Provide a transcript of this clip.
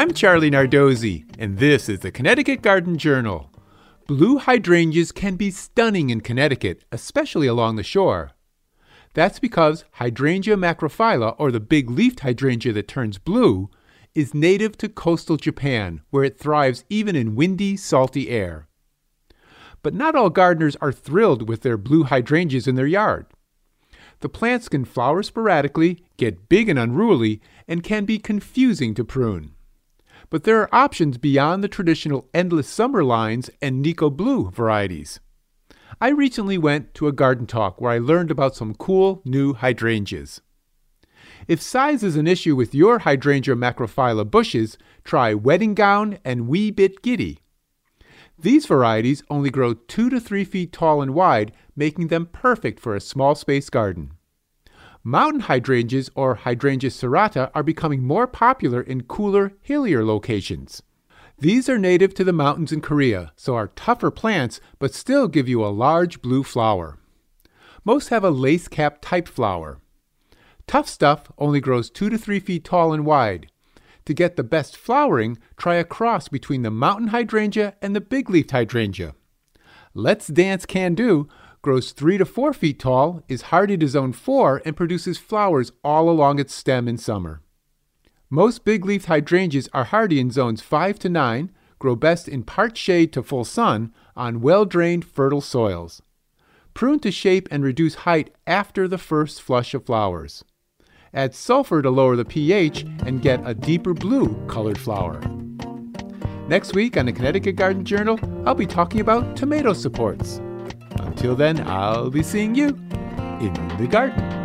I'm Charlie Nardozzi, and this is the Connecticut Garden Journal. Blue hydrangeas can be stunning in Connecticut, especially along the shore. That's because Hydrangea macrophylla, or the big leafed hydrangea that turns blue, is native to coastal Japan, where it thrives even in windy, salty air. But not all gardeners are thrilled with their blue hydrangeas in their yard. The plants can flower sporadically, get big and unruly, and can be confusing to prune. But there are options beyond the traditional endless summer lines and Nikko Blue varieties. I recently went to a garden talk where I learned about some cool new hydrangeas. If size is an issue with your hydrangea macrophylla bushes, try Wedding Gown and Wee Bit Giddy. These varieties only grow 2 to 3 feet tall and wide, making them perfect for a small space garden. Mountain hydrangeas or Hydrangea serrata are becoming more popular in cooler, hillier locations. These are native to the mountains in Korea, so are tougher plants but still give you a large blue flower. Most have a lace cap type flower. Tuff Stuff only grows 2 to 3 feet tall and wide. To get the best flowering, try a cross between the mountain hydrangea and the big leafed hydrangea. Let's Dance Can Do grows 3 to 4 feet tall, is hardy to zone 4, and produces flowers all along its stem in summer. Most big leafed hydrangeas are hardy in zones 5 to 9, grow best in part shade to full sun on well drained, fertile soils. Prune to shape and reduce height after the first flush of flowers. Add sulfur to lower the pH and get a deeper blue colored flower. Next week on the Connecticut Garden Journal, I'll be talking about tomato supports. Until then, I'll be seeing you in the garden.